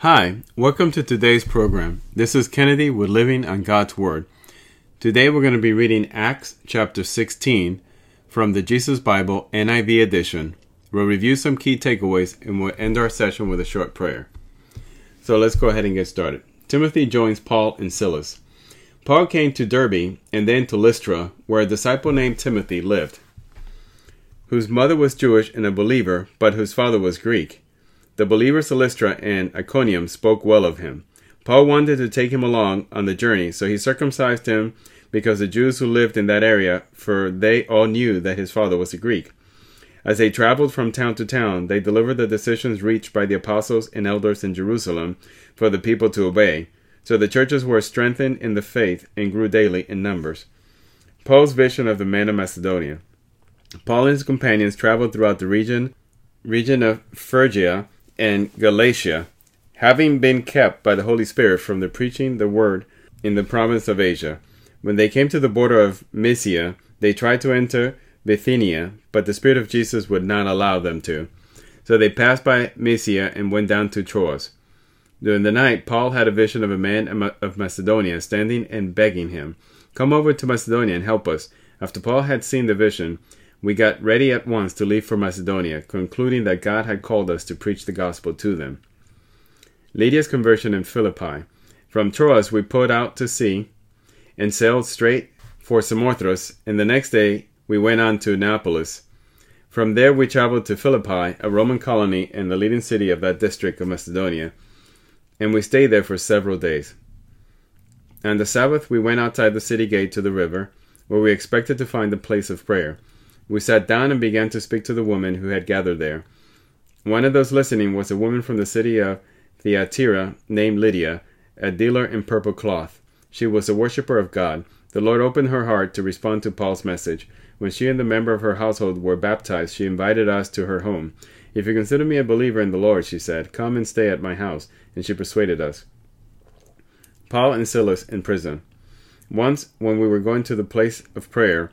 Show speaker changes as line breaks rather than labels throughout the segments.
Hi, welcome to today's program. This is Kennedy with Living on God's Word. Today we're going to be reading Acts chapter 16 from the Jesus Bible NIV edition. We'll review some key takeaways and we'll end our session with a short prayer. So let's go ahead and get started. Timothy joins Paul and Silas. Paul came to Derbe and then to Lystra, where a disciple named Timothy lived, whose mother was Jewish and a believer, but whose father was Greek. The believers of Lystra and Iconium spoke well of him. Paul wanted to take him along on the journey, so he circumcised him because the Jews who lived in that area, for they all knew that his father was a Greek. As they traveled from town to town, they delivered the decisions reached by the apostles and elders in Jerusalem for the people to obey. So the churches were strengthened in the faith and grew daily in numbers. Paul's vision of the men of Macedonia. Paul and his companions traveled throughout the region region of Phrygia and Galatia, having been kept by the Holy Spirit from the preaching the word in the province of Asia. When they came to the border of Mysia, they tried to enter Bithynia, but the Spirit of Jesus would not allow them to. So they passed by Mysia and went down to Troas. During the night, Paul had a vision of a man of Macedonia standing and begging him, Come over to Macedonia and help us. After Paul had seen the vision, we got ready at once to leave for Macedonia, concluding that God had called us to preach the gospel to them. Lydia's conversion in Philippi. From Troas we put out to sea and sailed straight for Samothrace, and the next day we went on to Neapolis. From there we traveled to Philippi, a Roman colony and the leading city of that district of Macedonia, and we stayed there for several days. On the Sabbath we went outside the city gate to the river, where we expected to find a place of prayer. We sat down and began to speak to the women who had gathered there. One of those listening was a woman from the city of Thyatira named Lydia, a dealer in purple cloth. She was a worshipper of God. The Lord opened her heart to respond to Paul's message. When she and the member of her household were baptized, she invited us to her home. If you consider me a believer in the Lord, she said, come and stay at my house. And she persuaded us. Paul and Silas in prison. Once, when we were going to the place of prayer,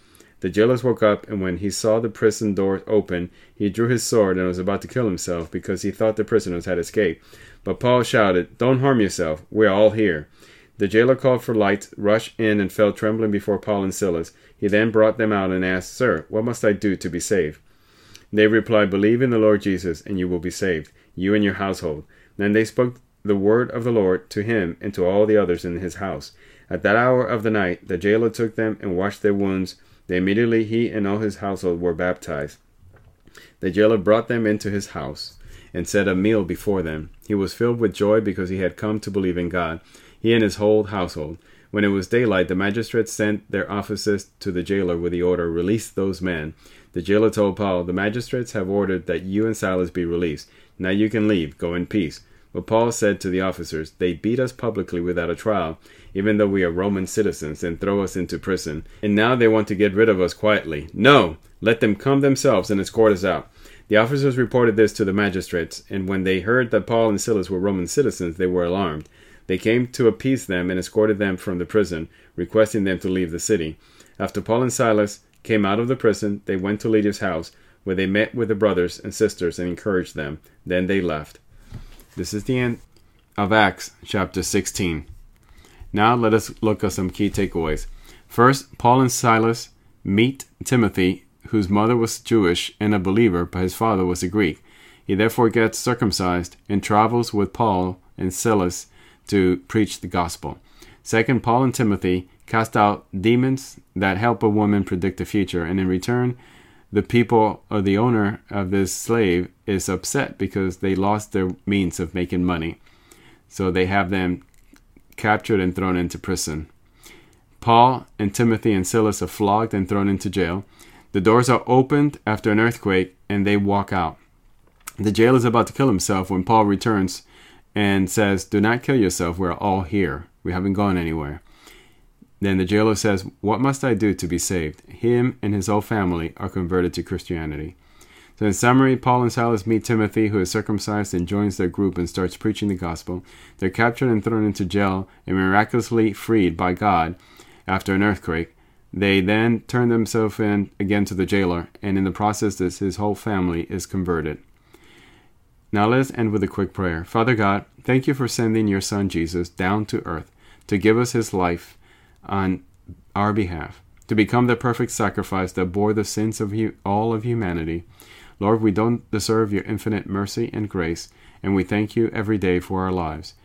The jailer woke up, and when he saw the prison door open, he drew his sword and was about to kill himself because he thought the prisoners had escaped. But Paul shouted, Don't harm yourself. We are all here. The jailer called for lights, rushed in, and fell trembling before Paul and Silas. He then brought them out and asked, Sir, what must I do to be saved? They replied, Believe in the Lord Jesus, and you will be saved, you and your household. Then they spoke the word of the Lord to him and to all the others in his house. At that hour of the night, the jailer took them and washed their wounds. Then immediately he and all his household were baptized. The jailer brought them into his house and set a meal before them. He was filled with joy because he had come to believe in God he and his whole household. When it was daylight, the magistrates sent their officers to the jailer with the order, Release those men. The jailer told Paul, The magistrates have ordered that you and Silas be released. Now you can leave. Go in peace. But Paul said to the officers, They beat us publicly without a trial, even though we are Roman citizens, and throw us into prison. And now they want to get rid of us quietly. No! Let them come themselves and escort us out. The officers reported this to the magistrates, and when they heard that Paul and Silas were Roman citizens, they were alarmed. They came to appease them and escorted them from the prison, requesting them to leave the city. After Paul and Silas came out of the prison, they went to Lydia's house, where they met with the brothers and sisters and encouraged them. Then they left. This is the end of Acts chapter 16. Now let us look at some key takeaways. First, Paul and Silas meet Timothy, whose mother was Jewish and a believer, but his father was a Greek. He therefore gets circumcised and travels with Paul and Silas to preach the gospel. Second, Paul and Timothy cast out demons that help a woman predict the future, and in return, the people or the owner of this slave is upset because they lost their means of making money. So they have them captured and thrown into prison. Paul and Timothy and Silas are flogged and thrown into jail. The doors are opened after an earthquake and they walk out. The jailer is about to kill himself when Paul returns and says, Do not kill yourself. We're all here. We haven't gone anywhere. Then the jailer says, What must I do to be saved? Him and his whole family are converted to Christianity. So, in summary, Paul and Silas meet Timothy, who is circumcised, and joins their group and starts preaching the gospel. They're captured and thrown into jail and miraculously freed by God after an earthquake. They then turn themselves in again to the jailer, and in the process, this, his whole family is converted. Now, let us end with a quick prayer. Father God, thank you for sending your Son Jesus down to earth to give us his life on our behalf, to become the perfect sacrifice that bore the sins of all of humanity. Lord, we don't deserve your infinite mercy and grace, and we thank you every day for our lives.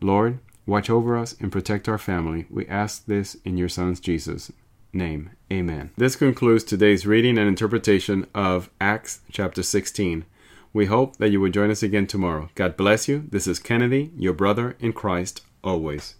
Lord, watch over us and protect our family. We ask this in your Son's Jesus' name. Amen. This concludes today's reading and interpretation of Acts chapter 16. We hope that you will join us again tomorrow. God bless you. This is Kennedy, your brother in Christ, always.